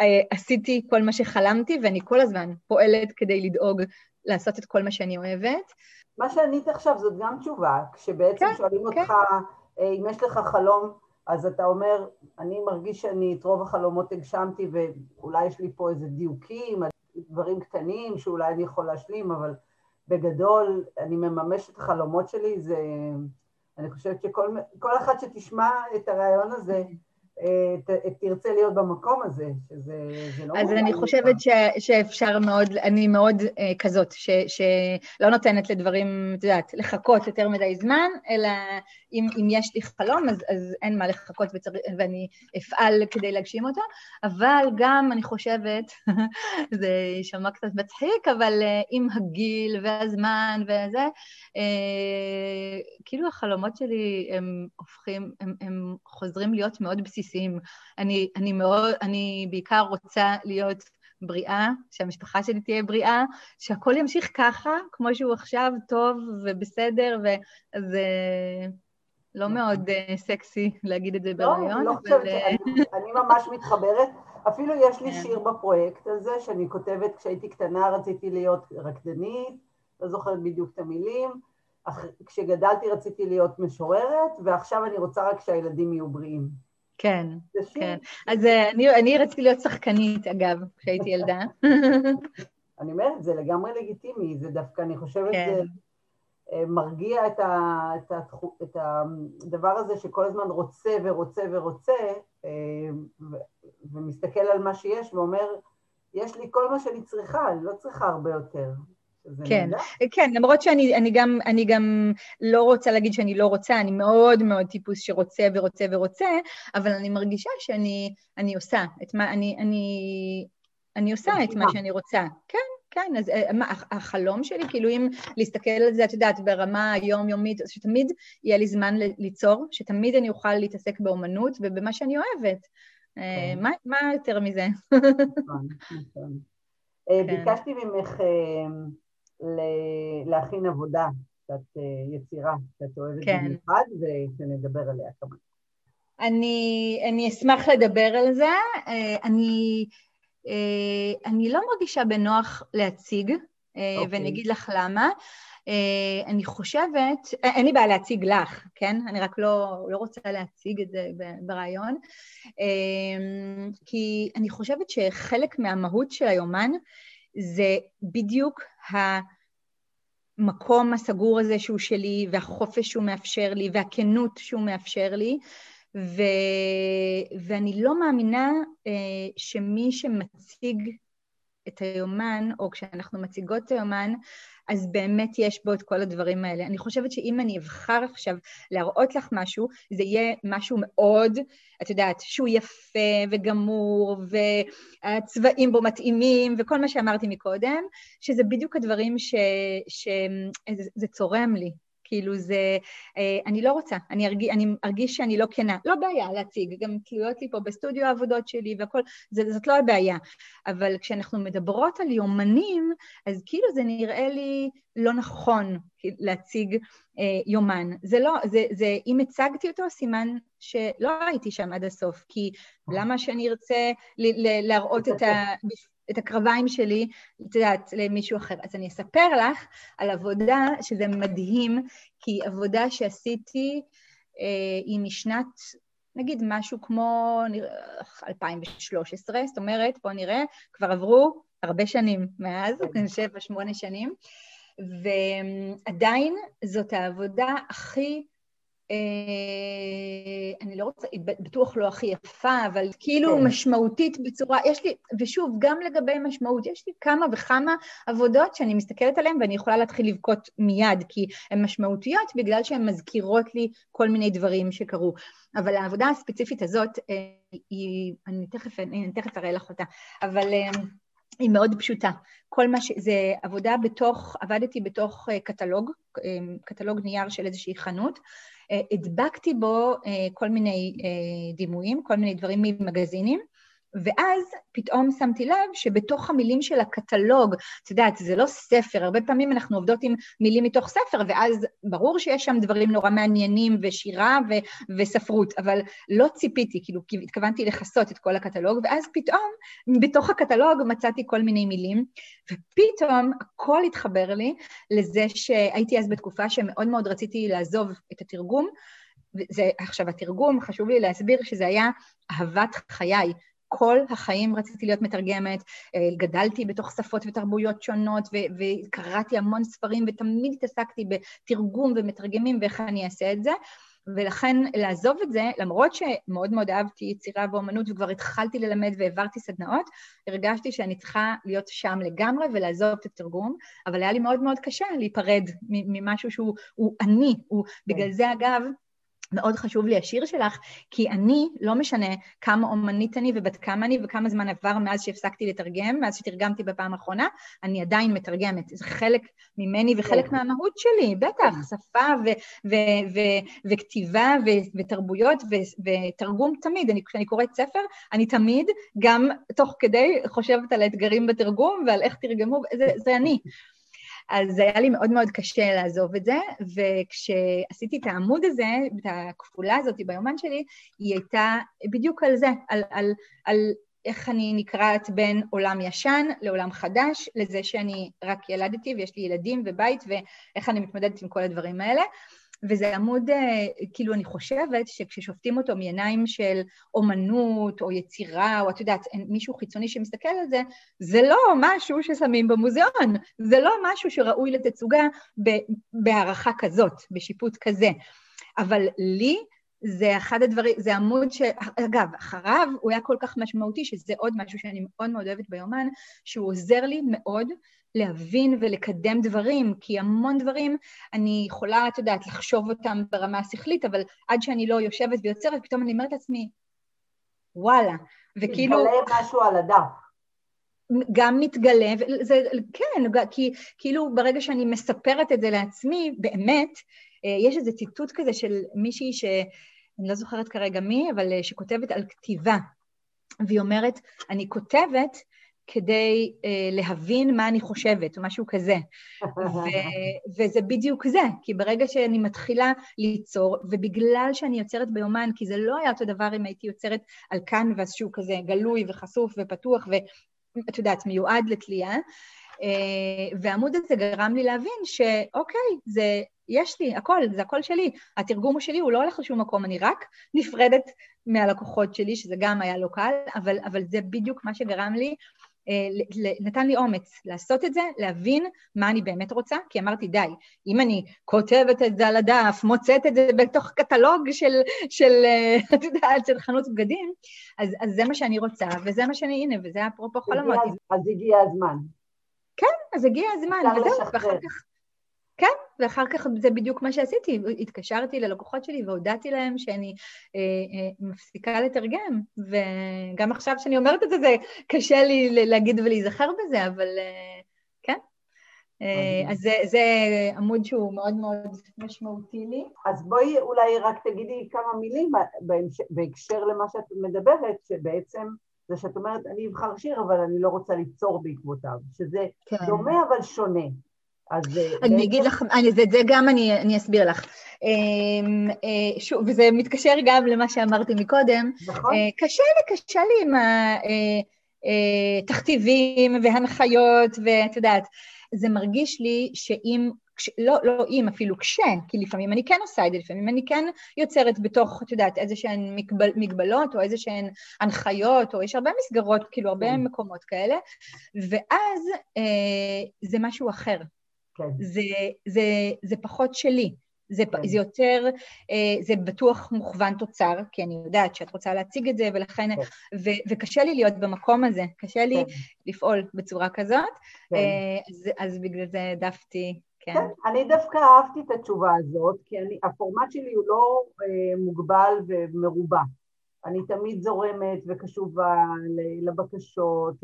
אה, עשיתי כל מה שחלמתי, ואני כל הזמן פועלת כדי לדאוג לעשות את כל מה שאני אוהבת.
מה שענית עכשיו זאת גם תשובה, כשבעצם כן, שואלים כן. אותך אה, אם יש לך חלום, אז אתה אומר, אני מרגיש שאני את רוב החלומות הגשמתי ואולי יש לי פה איזה דיוקים, דברים קטנים שאולי אני יכול להשלים, אבל בגדול אני מממש את החלומות שלי, זה... אני חושבת שכל אחד שתשמע את הרעיון הזה, תרצה להיות במקום הזה, שזה לא...
אז אני חושבת ש, שאפשר מאוד, אני מאוד אה, כזאת, ש, שלא נותנת לדברים, את יודעת, לחכות יותר מדי זמן, אלא אם, אם יש לי חלום, אז, אז אין מה לחכות וצר, ואני אפעל כדי להגשים אותו, אבל גם אני חושבת, <laughs> זה יישמע קצת מצחיק, אבל אה, עם הגיל והזמן וזה, אה, כאילו החלומות שלי הם הופכים, הם, הם חוזרים להיות מאוד בסיסיים. אני, אני מאוד, אני בעיקר רוצה להיות בריאה, שהמשפחה שלי תהיה בריאה, שהכל ימשיך ככה, כמו שהוא עכשיו, טוב ובסדר, וזה לא מאוד uh, סקסי להגיד את זה בריאיון.
לא, לא חושבת, אה, אני ממש מתחברת. אפילו יש לי כן. שיר בפרויקט הזה, שאני כותבת, כשהייתי קטנה רציתי להיות רקדנית, לא זוכרת בדיוק את המילים, כשגדלתי רציתי להיות משוררת, ועכשיו אני רוצה רק שהילדים יהיו בריאים.
כן, כן. אז אה, אני, אני רציתי להיות שחקנית, אגב, כשהייתי ילדה. <laughs>
אני אומרת, זה לגמרי לגיטימי, זה דווקא, אני חושבת, כן. זה אה, מרגיע את, ה, את, ה, את הדבר הזה שכל הזמן רוצה ורוצה ורוצה, אה, ו, ומסתכל על מה שיש ואומר, יש לי כל מה שאני צריכה, אני לא צריכה הרבה יותר.
כן, כן, למרות שאני אני גם, אני גם לא רוצה להגיד שאני לא רוצה, אני מאוד מאוד טיפוס שרוצה ורוצה ורוצה, אבל אני מרגישה שאני אני עושה את מה, אני, אני, אני עושה את מה שאני רוצה. כן, כן, אז אה, מה, החלום שלי, כאילו אם להסתכל על זה, את יודעת, ברמה היומיומית, שתמיד יהיה לי זמן ליצור, שתמיד אני אוכל להתעסק באומנות ובמה שאני אוהבת. אה, כן. מה, מה יותר מזה? נכון,
נכון. אה, כן. ביקשתי ממך להכין עבודה, קצת אה, יצירה, שאת אוהבת כן. במיוחד, ושנדבר עליה כמה.
אני, אני אשמח לדבר על זה. אה, אני, אה, אני לא מרגישה בנוח להציג, okay. אוקיי. ואני אגיד לך למה. אני חושבת, אין לי בעיה להציג לך, כן? אני רק לא, לא רוצה להציג את זה ברעיון, כי אני חושבת שחלק מהמהות של היומן זה בדיוק המקום הסגור הזה שהוא שלי, והחופש שהוא מאפשר לי, והכנות שהוא מאפשר לי, ו... ואני לא מאמינה אה, שמי שמציג את היומן, או כשאנחנו מציגות את היומן, אז באמת יש בו את כל הדברים האלה. אני חושבת שאם אני אבחר עכשיו להראות לך משהו, זה יהיה משהו מאוד, את יודעת, שהוא יפה וגמור, והצבעים בו מתאימים, וכל מה שאמרתי מקודם, שזה בדיוק הדברים שזה צורם לי. כאילו זה, אה, אני לא רוצה, אני ארגיש, אני ארגיש שאני לא כנה. לא בעיה להציג, גם תלויות לי פה בסטודיו העבודות שלי והכל, זה, זאת לא הבעיה. אבל כשאנחנו מדברות על יומנים, אז כאילו זה נראה לי לא נכון להציג אה, יומן. זה לא, זה, זה, אם הצגתי אותו, סימן שלא הייתי שם עד הסוף, כי למה שאני ארצה להראות את ה... <laughs> את הקרביים שלי, את יודעת, למישהו אחר. אז אני אספר לך על עבודה שזה מדהים, כי עבודה שעשיתי אה, היא משנת, נגיד משהו כמו 2013, זאת אומרת, בואו נראה, כבר עברו הרבה שנים מאז, כן. <laughs> שבע, שמונה שנים, ועדיין זאת העבודה הכי אני לא רוצה, היא בטוח לא הכי יפה, אבל כאילו כן. משמעותית בצורה, יש לי, ושוב, גם לגבי משמעות, יש לי כמה וכמה עבודות שאני מסתכלת עליהן ואני יכולה להתחיל לבכות מיד, כי הן משמעותיות בגלל שהן מזכירות לי כל מיני דברים שקרו. אבל העבודה הספציפית הזאת, אה, היא, אני תכף, אני תכף אראה לך אותה, אבל... אה, היא מאוד פשוטה. כל מה ש... זה עבודה בתוך, עבדתי בתוך אה, קטלוג, אה, קטלוג נייר של איזושהי חנות. אה, הדבקתי בו כל מיני דימויים, כל מיני דברים ממגזינים. ואז פתאום שמתי לב שבתוך המילים של הקטלוג, את יודעת, זה לא ספר, הרבה פעמים אנחנו עובדות עם מילים מתוך ספר, ואז ברור שיש שם דברים נורא מעניינים ושירה ו- וספרות, אבל לא ציפיתי, כאילו, כי התכוונתי לכסות את כל הקטלוג, ואז פתאום בתוך הקטלוג מצאתי כל מיני מילים, ופתאום הכל התחבר לי לזה שהייתי אז בתקופה שמאוד מאוד רציתי לעזוב את התרגום, זה, עכשיו, התרגום, חשוב לי להסביר שזה היה אהבת חיי. כל החיים רציתי להיות מתרגמת, אה, גדלתי בתוך שפות ותרבויות שונות ו- וקראתי המון ספרים ותמיד התעסקתי בתרגום ומתרגמים ואיך אני אעשה את זה. ולכן לעזוב את זה, למרות שמאוד מאוד אהבתי יצירה ואומנות וכבר התחלתי ללמד והעברתי סדנאות, הרגשתי שאני צריכה להיות שם לגמרי ולעזוב את התרגום, אבל היה לי מאוד מאוד קשה להיפרד ממשהו שהוא אני, הוא, בגלל זה אגב, מאוד חשוב לי השיר שלך, כי אני, לא משנה כמה אומנית אני ובת כמה אני וכמה זמן עבר מאז שהפסקתי לתרגם, מאז שתרגמתי בפעם האחרונה, אני עדיין מתרגמת. זה חלק ממני וחלק כן. מהמהות שלי, בטח, כן. שפה ו- ו- ו- וכתיבה ותרבויות ותרגום תמיד. אני, כשאני קוראת ספר, אני תמיד, גם תוך כדי, חושבת על האתגרים בתרגום ועל איך תרגמו, זה, זה אני. אז היה לי מאוד מאוד קשה לעזוב את זה, וכשעשיתי את העמוד הזה, את הכפולה הזאת ביומן שלי, היא הייתה בדיוק על זה, על, על, על איך אני נקרעת בין עולם ישן לעולם חדש, לזה שאני רק ילדתי ויש לי ילדים ובית, ואיך אני מתמודדת עם כל הדברים האלה. וזה עמוד, אה, כאילו, אני חושבת שכששופטים אותו מעיניים של אומנות או יצירה, או את יודעת, מישהו חיצוני שמסתכל על זה, זה לא משהו ששמים במוזיאון, זה לא משהו שראוי לתצוגה בהערכה כזאת, בשיפוט כזה. אבל לי, זה אחד הדברים, זה עמוד ש... אגב, אחריו הוא היה כל כך משמעותי, שזה עוד משהו שאני מאוד מאוד אוהבת ביומן, שהוא עוזר לי מאוד להבין ולקדם דברים, כי המון דברים אני יכולה, את יודעת, לחשוב אותם ברמה השכלית, אבל עד שאני לא יושבת ויוצרת, פתאום אני אומרת לעצמי, וואלה, וכאילו...
מתגלה משהו על הדף.
גם מתגלה, זה, כן, כי כאילו ברגע שאני מספרת את זה לעצמי, באמת, אה, יש איזה ציטוט כזה של מישהי ש... אני לא זוכרת כרגע מי, אבל אה, שכותבת על כתיבה, והיא אומרת, אני כותבת כדי אה, להבין מה אני חושבת, או משהו כזה. ו- וזה בדיוק זה, כי ברגע שאני מתחילה ליצור, ובגלל שאני יוצרת ביומן, כי זה לא היה אותו דבר אם הייתי יוצרת על קנבס שהוא כזה גלוי וחשוף ופתוח, ואת יודעת, מיועד לתלייה, אה, והעמוד הזה גרם לי להבין שאוקיי, זה, יש לי, הכל, זה הכל שלי. התרגום הוא שלי, הוא לא הולך לשום מקום, אני רק נפרדת מהלקוחות שלי, שזה גם היה לא קל, אבל, אבל זה בדיוק מה שגרם לי נתן לי אומץ לעשות את זה, להבין מה אני באמת רוצה, כי אמרתי, די, אם אני כותבת את זה על הדף, מוצאת את זה בתוך קטלוג של, של אה, <laughs> את יודעת, של חנות בגדים, אז, אז זה מה שאני רוצה, וזה מה שאני, הנה, וזה אפרופו חלומות.
אז הגיע הזמן.
כן, אז הגיע הזמן, וזהו, ואחר כך... כן, ואחר כך זה בדיוק מה שעשיתי, התקשרתי ללקוחות שלי והודעתי להם שאני אה, אה, מפסיקה לתרגם, וגם עכשיו שאני אומרת את זה, זה קשה לי להגיד ולהיזכר בזה, אבל אה, כן. אה, אז זה, זה עמוד שהוא מאוד מאוד משמעותי לי.
אז בואי אולי רק תגידי כמה מילים בהקשר למה שאת מדברת, שבעצם זה שאת אומרת, אני אבחר שיר, אבל אני לא רוצה ליצור בעקבותיו, שזה כן. דומה אבל שונה.
אז... אה, אני אגיד לך, אני, זה, זה גם אני, אני אסביר לך. אמ, אה, שוב, וזה מתקשר גם למה שאמרתי מקודם. נכון. אה, קשה לי, קשה לי עם התכתיבים והנחיות, ואת יודעת, זה מרגיש לי שאם, לא, לא אם, אפילו כש, כי לפעמים אני כן עושה את זה, לפעמים אני כן יוצרת בתוך, את יודעת, איזה שהן מגבל, מגבלות, או איזה שהן הנחיות, או יש הרבה מסגרות, כאילו הרבה כן. מקומות כאלה, ואז אה, זה משהו אחר. כן. זה, זה, זה פחות שלי. זה, כן. זה יותר, אה, זה בטוח מוכוון תוצר, כי אני יודעת שאת רוצה להציג את זה, ולכן, כן. ו, וקשה לי להיות במקום הזה, קשה לי כן. לפעול בצורה כזאת, כן. אה, אז, אז בגלל זה העדפתי, כן. כן.
אני דווקא אהבתי את התשובה הזאת, כי אני, הפורמט שלי הוא לא אה, מוגבל ומרובע. אני תמיד זורמת וקשובה לבקשות,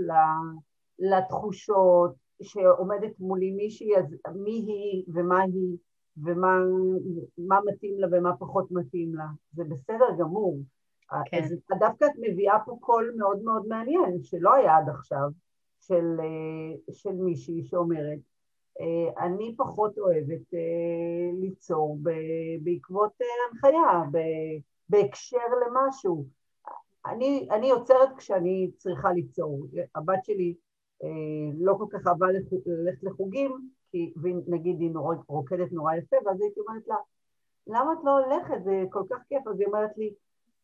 לתחושות, שעומדת מולי מישהי, אז מי היא ומה היא ומה מתאים לה ומה פחות מתאים לה. זה בסדר גמור. כן. אז דווקא את מביאה פה קול מאוד מאוד מעניין, שלא היה עד עכשיו, של, של מישהי שאומרת, אני פחות אוהבת ליצור בעקבות הנחיה, בהקשר למשהו. אני, אני יוצרת כשאני צריכה ליצור. הבת שלי אה, לא כל כך אהבה ללכת לחוגים, כי נגיד היא נורא, רוקדת נורא יפה, ואז הייתי אומרת לה, למה את לא הולכת? זה כל כך כיף. אז היא אומרת לי,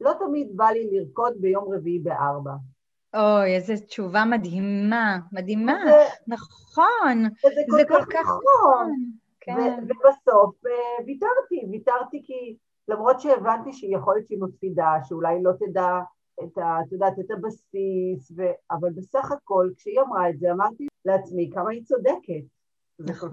לא תמיד בא לי לרקוד ביום רביעי בארבע.
אוי, איזו תשובה מדהימה, מדהימה, זה, נכון,
זה כל, זה כל כך, נכון. נכון. כן. ובסוף uh, ויתרתי, ויתרתי כי למרות שהבנתי שיכול להיות שהיא מפסידה, שאולי לא תדע את ה... את יודעת, את הבסיס, ו... אבל בסך הכל, כשהיא אמרה את זה, אמרתי לעצמי כמה היא צודקת. נכון.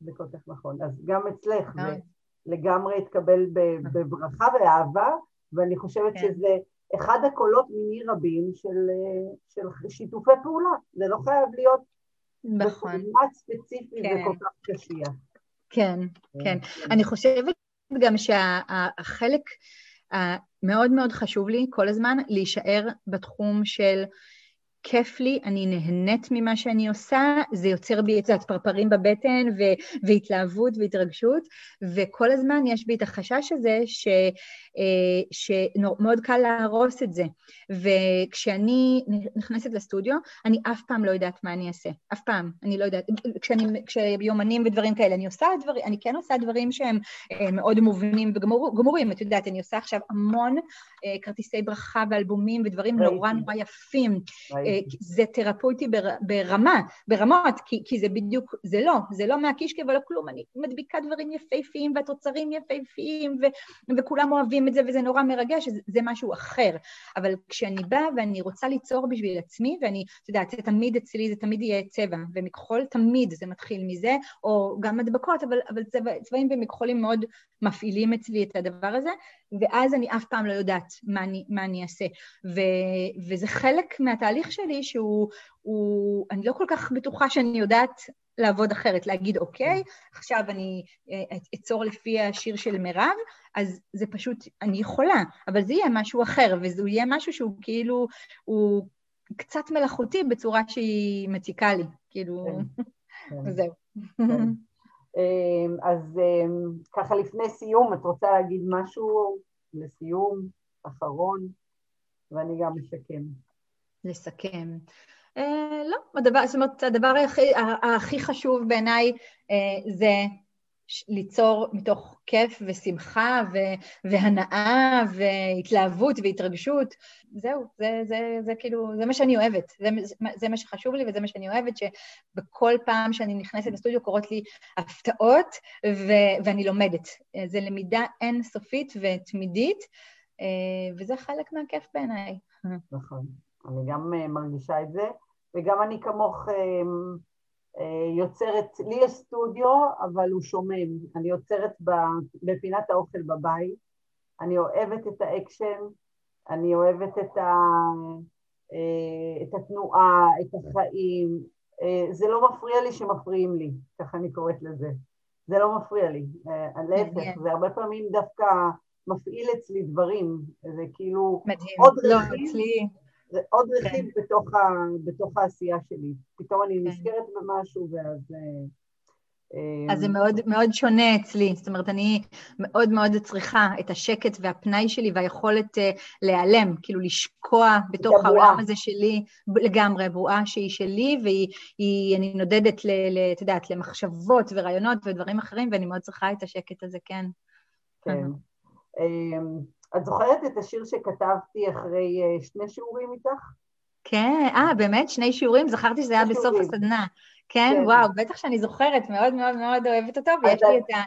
זה כל כך נכון. אז גם אצלך זה נכון. לגמרי התקבל נכון. בברכה ואהבה, ואני חושבת כן. שזה אחד הקולות מיני רבים של, של שיתופי פעולה. זה לא חייב להיות נכון. בפורמט ספציפי כן. וכל כך קשיח.
כן, כן, כן. אני חושבת גם שהחלק המאוד מאוד חשוב לי כל הזמן להישאר בתחום של כיף לי, אני נהנית ממה שאני עושה, זה יוצר בי את הפרפרים בבטן ו- והתלהבות והתרגשות, וכל הזמן יש בי את החשש הזה ש- אה, שמאוד קל להרוס את זה. וכשאני נכנסת לסטודיו, אני אף פעם לא יודעת מה אני אעשה, אף פעם, אני לא יודעת. כשאני, כשיומנים ודברים כאלה, אני עושה דברים, אני כן עושה דברים שהם אה, מאוד מובנים וגמורים, את יודעת, אני עושה עכשיו המון אה, כרטיסי ברכה ואלבומים ודברים נורא נורא יפים. זה תרפויטי ברמה, ברמות, כי, כי זה בדיוק, זה לא, זה לא מהקישקע ולא כלום, אני מדביקה דברים יפהפיים והתוצרים יפהפיים ו- וכולם אוהבים את זה וזה נורא מרגש, זה, זה משהו אחר. אבל כשאני באה ואני רוצה ליצור בשביל עצמי, ואני, את יודעת, זה תמיד אצלי, זה תמיד יהיה צבע, ומכחול תמיד זה מתחיל מזה, או גם מדבקות, אבל, אבל צבע, צבעים ומכחולים מאוד מפעילים אצלי את הדבר הזה, ואז אני אף פעם לא יודעת מה אני, מה אני אעשה. ו, וזה חלק מהתהליך שלי שהוא, הוא, אני לא כל כך בטוחה שאני יודעת לעבוד אחרת, להגיד, אוקיי, עכשיו אני אה, אצור לפי השיר של מירב, אז זה פשוט, אני יכולה, אבל זה יהיה משהו אחר, וזה יהיה משהו שהוא כאילו, הוא קצת מלאכותי בצורה שהיא מציקה לי, כאילו, כן, כן. זהו. כן.
אמ, אז אמ, ככה לפני סיום, את רוצה להגיד משהו לסיום, אחרון, ואני גם אסכם.
לסכם. אה, לא, הדבר, זאת אומרת, הדבר הכי, הכי חשוב בעיניי אה, זה ליצור מתוך כיף ושמחה ו- והנאה והתלהבות והתרגשות. זהו, זה, זה, זה כאילו, זה מה שאני אוהבת. זה, זה מה שחשוב לי וזה מה שאני אוהבת, שבכל פעם שאני נכנסת לסטודיו קורות לי הפתעות ו- ואני לומדת. זה למידה אינסופית ותמידית, אה, וזה חלק מהכיף בעיניי.
נכון, אני גם אה, מרגישה את זה, וגם אני כמוך... אה, אה, יוצרת, לי יש סטודיו, אבל הוא שומם. אני יוצרת בפינת האוכל בבית, אני אוהבת את האקשן, אני אוהבת את, ה, את התנועה, את החיים. זה לא מפריע לי שמפריעים לי, ככה אני קוראת לזה. זה לא מפריע לי. להפך, זה הרבה פעמים דווקא מפעיל אצלי דברים. זה כאילו
מדהים. עוד לא, רכיב. אצלי...
עוד כן. רכיב. בתוך, ה, בתוך העשייה שלי. פתאום אני כן. נזכרת במשהו ואז...
אה, אז זה מאוד, מאוד שונה אצלי, זאת אומרת, אני מאוד מאוד צריכה את השקט והפנאי שלי והיכולת uh, להיעלם, כאילו לשקוע בתוך העולם הזה שלי, לגמרי, בועה שהיא שלי, ואני נודדת, את יודעת, למחשבות ורעיונות ודברים אחרים, ואני מאוד צריכה את השקט הזה, כן.
כן. אמ, את זוכרת את השיר שכתבתי אחרי אה, שני שיעורים איתך?
כן, אה, באמת? שני שיעורים? זכרתי שזה היה בסוף הסדנה. כן, כן, וואו, בטח שאני זוכרת, מאוד מאוד מאוד אוהבת אותו, ויש לי את ה...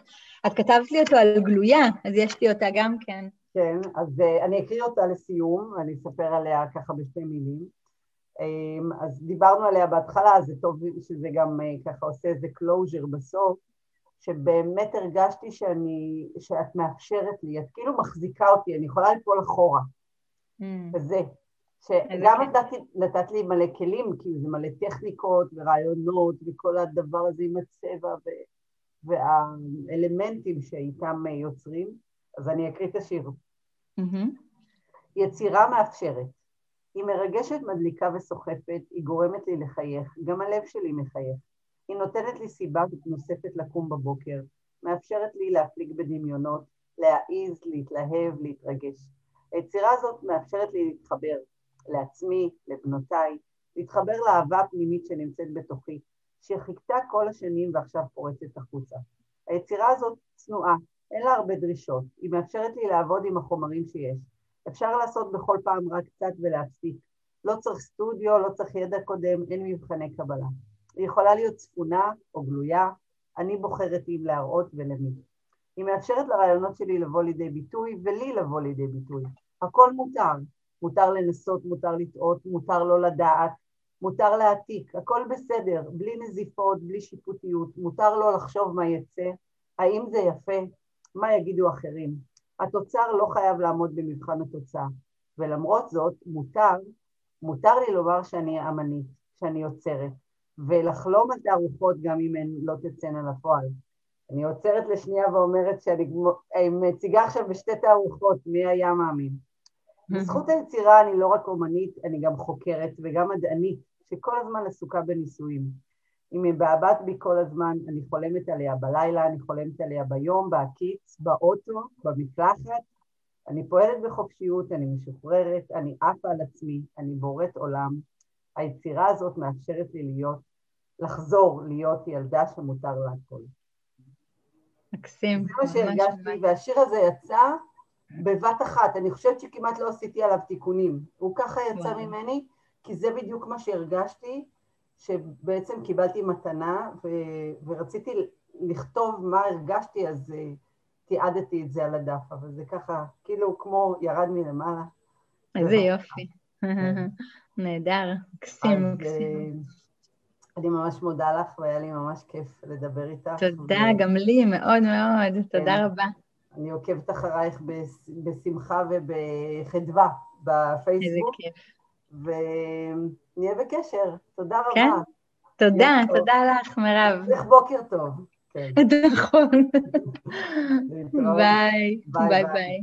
את כתבת לי אותו על גלויה, אז יש לי אותה גם כן.
כן, אז uh, אני אקריא אותה לסיום, ואני אספר עליה ככה בשתי מילים. Um, אז דיברנו עליה בהתחלה, זה טוב שזה גם uh, ככה עושה איזה closure בסוף. שבאמת הרגשתי שאני, שאת מאפשרת לי, את כאילו מחזיקה אותי, אני יכולה ליפול אחורה. Mm. וזה. שגם נתת, נתת לי מלא כלים, כאילו זה מלא טכניקות ורעיונות וכל הדבר הזה עם הצבע ו, והאלמנטים שאיתם יוצרים, אז אני אקריא את השיר. Mm-hmm. יצירה מאפשרת. היא מרגשת, מדליקה וסוחפת, היא גורמת לי לחייך, גם הלב שלי מחייך. היא נותנת לי סיבה נוספת לקום בבוקר, מאפשרת לי להפליג בדמיונות, להעיז, להתלהב, להתרגש. היצירה הזאת מאפשרת לי להתחבר לעצמי, לבנותיי, להתחבר לאהבה הפנימית שנמצאת בתוכי, שחיכתה כל השנים ועכשיו פורצת החוצה. היצירה הזאת צנועה, אין לה הרבה דרישות, היא מאפשרת לי לעבוד עם החומרים שיש. אפשר לעשות בכל פעם רק קצת ולהפסיק. לא צריך סטודיו, לא צריך ידע קודם, אין מבחני קבלה. היא יכולה להיות צפונה או גלויה, אני בוחרת אם להראות ולמי. היא מאפשרת לרעיונות שלי לבוא לידי ביטוי ולי לבוא לידי ביטוי. הכל מותר. מותר לנסות, מותר לטעות, מותר לא לדעת, מותר להעתיק, הכל בסדר, בלי נזיפות, בלי שיפוטיות, מותר לא לחשוב מה יצא, האם זה יפה, מה יגידו אחרים. התוצר לא חייב לעמוד במבחן התוצאה, ולמרות זאת מותר, מותר לי לומר שאני אמנית, שאני יוצרת, ולחלום על תערוכות גם אם הן לא תצאנה לפועל. אני עוצרת לשנייה ואומרת שאני מציגה עכשיו בשתי תערוכות, מי היה מאמין? בזכות היצירה אני לא רק אומנית, אני גם חוקרת וגם מדענית, שכל הזמן עסוקה בניסויים. היא מבעבעת בי כל הזמן, אני חולמת עליה בלילה, אני חולמת עליה ביום, בעקיץ, באוטו, במקלחת. אני פועלת בחופשיות, אני משוחררת, אני עפה על עצמי, אני בוראת עולם. היצירה הזאת מאפשרת לי להיות, לחזור להיות ילדה שמותר לה הכל.
מקסים.
זה מה שהרגשתי, והשיר הזה יצא בבת אחת. אני חושבת שכמעט לא עשיתי עליו תיקונים. הוא ככה יצא ממני, כי זה בדיוק מה שהרגשתי, שבעצם קיבלתי מתנה, ו- ורציתי לכתוב מה הרגשתי, אז uh, תיעדתי את זה על הדף, אבל זה ככה, כאילו כמו ירד מלמעלה.
איזה יופי. כן. <laughs> נהדר, מקסים, מקסים.
אני ממש מודה לך, והיה לי ממש כיף לדבר איתך.
תודה, ו... גם לי, מאוד מאוד, תודה כן. רבה.
אני עוקבת אחרייך בשמחה ובחדווה בפייסבוק. איזה כיף. ונהיה בקשר. תודה רבה. כן?
תודה, תודה לך, מירב.
צריך בוקר טוב. כן. <laughs>
נכון. <laughs> ביי, ביי ביי.